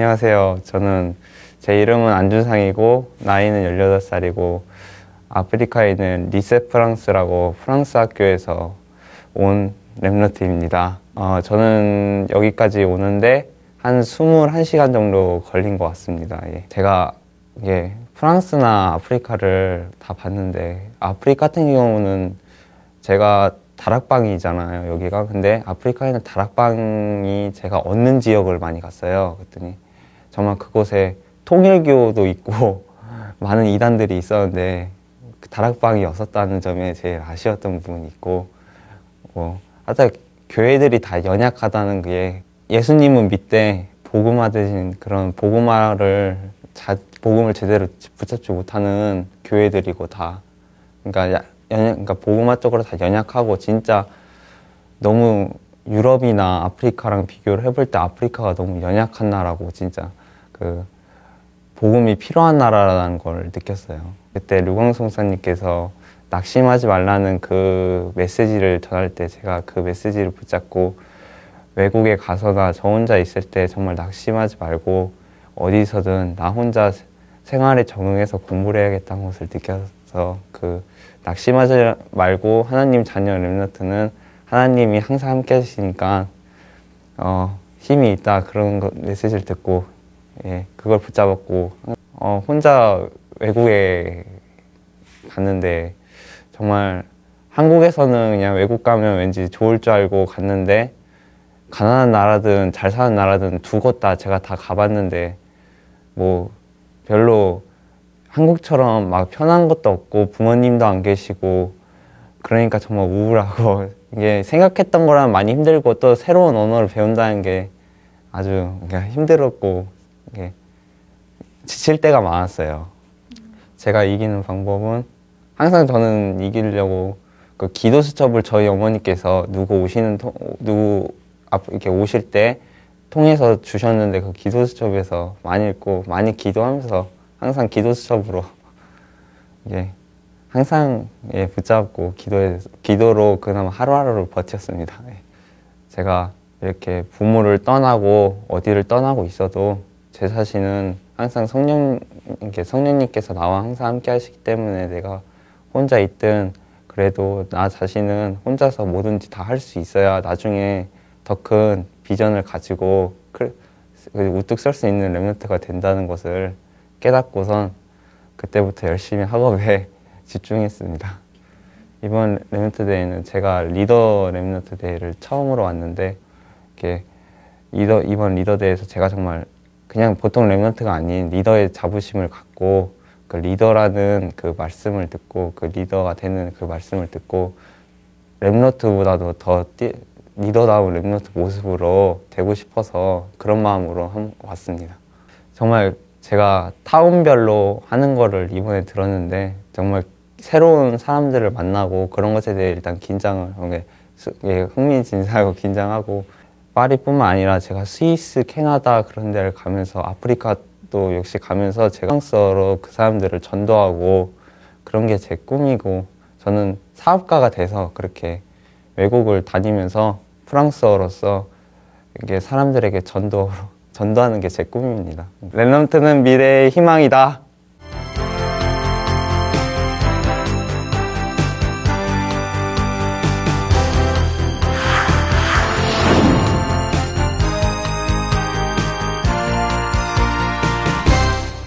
안녕하세요. 저는 제 이름은 안준상이고 나이는 18살이고 아프리카에 있는 리세 프랑스라고 프랑스 학교에서 온 랩너트입니다. 어, 저는 여기까지 오는데 한 21시간 정도 걸린 것 같습니다. 예. 제가 이게 프랑스나 아프리카를 다 봤는데 아프리카 같은 경우는 제가 다락방이잖아요 여기가 근데 아프리카에는 다락방이 제가 얻는 지역을 많이 갔어요 그랬더니 정말 그곳에 통일교도 있고 많은 이단들이 있었는데 그 다락방이 없었다는 점에 제일 아쉬웠던 부분이 있고 뭐 하여튼 교회들이 다 연약하다는 게 예수님은 믿되 복음화 되신 그런 복음화를 자, 복음을 제대로 붙잡지 못하는 교회들이고 다. 그러니까 야- 연약, 그러니까 복음화 쪽으로 다 연약하고 진짜 너무 유럽이나 아프리카랑 비교를 해볼 때 아프리카가 너무 연약한 나라고 진짜 그 복음이 필요한 나라라는 걸 느꼈어요. 그때 류광송사님께서 낙심하지 말라는 그 메시지를 전할 때 제가 그 메시지를 붙잡고 외국에 가서나 저 혼자 있을 때 정말 낙심하지 말고 어디서든 나 혼자 세- 생활에 적응해서 공부를 해야겠다는 것을 느껴서 그 낙심하지 말고 하나님 자녀 렘너트는 하나님이 항상 함께 하시니까 어, 힘이 있다 그런 거, 메시지를 듣고 예, 그걸 붙잡았고 어, 혼자 외국에 갔는데 정말 한국에서는 그냥 외국 가면 왠지 좋을 줄 알고 갔는데 가난한 나라든 잘 사는 나라든 두 곳 다 제가 다 가봤는데 뭐 별로 한국처럼 막 편한 것도 없고 부모님도 안 계시고 그러니까 정말 우울하고 이게 생각했던 거랑 많이 힘들고 또 새로운 언어를 배운다는 게 아주 힘들었고 지칠 때가 많았어요. 제가 이기는 방법은 항상 저는 이기려고 그 기도 수첩을 저희 어머니께서 누구 오시는 통, 누구 앞 이렇게 오실 때 통해서 주셨는데 그 기도 수첩에서 많이 읽고 많이 기도하면서 항상 기도 수첩으로 이제 항상 예, 붙잡고 기도에 기도로 그나마 하루하루를 버텼습니다. 예. 제가 이렇게 부모를 떠나고 어디를 떠나고 있어도 제 자신은 항상 성령 이렇게 성령님께서 나와 항상 함께 하시기 때문에 내가 혼자 있든 그래도 나 자신은 혼자서 뭐든지 다 할 수 있어야 나중에 더 큰 비전을 가지고 그- 그 우뚝 설 수 있는 remnant가 된다는 것을 깨닫고선 그때부터 열심히 학업에 집중했습니다. 이번 remnant 대회는 제가 리더 remnant 대회를 처음으로 왔는데 이렇게 리더 이번 리더 대회에서 제가 정말 그냥 보통 remnant가 아닌 리더의 자부심을 갖고 그 리더라는 그 말씀을 듣고 그 리더가 되는 그 말씀을 듣고 remnant보다도 더 뛰- 리더다운 remnant 모습으로 되고 싶어서 그런 마음으로 한- 왔습니다. 정말 제가 타운별로 하는 거를 이번에 들었는데 정말 새로운 사람들을 만나고 그런 것에 대해 일단 긴장을 흥미진진하고 긴장하고 파리뿐만 아니라 제가 스위스, 캐나다 그런 데를 가면서 아프리카도 역시 가면서 제가 프랑스어로 그 사람들을 전도하고 그런 게 제 꿈이고 저는 사업가가 돼서 그렇게 외국을 다니면서 프랑스어로서 이게 사람들에게 전도 전도하는 게 제 꿈입니다. 랩런트는 미래의 희망이다.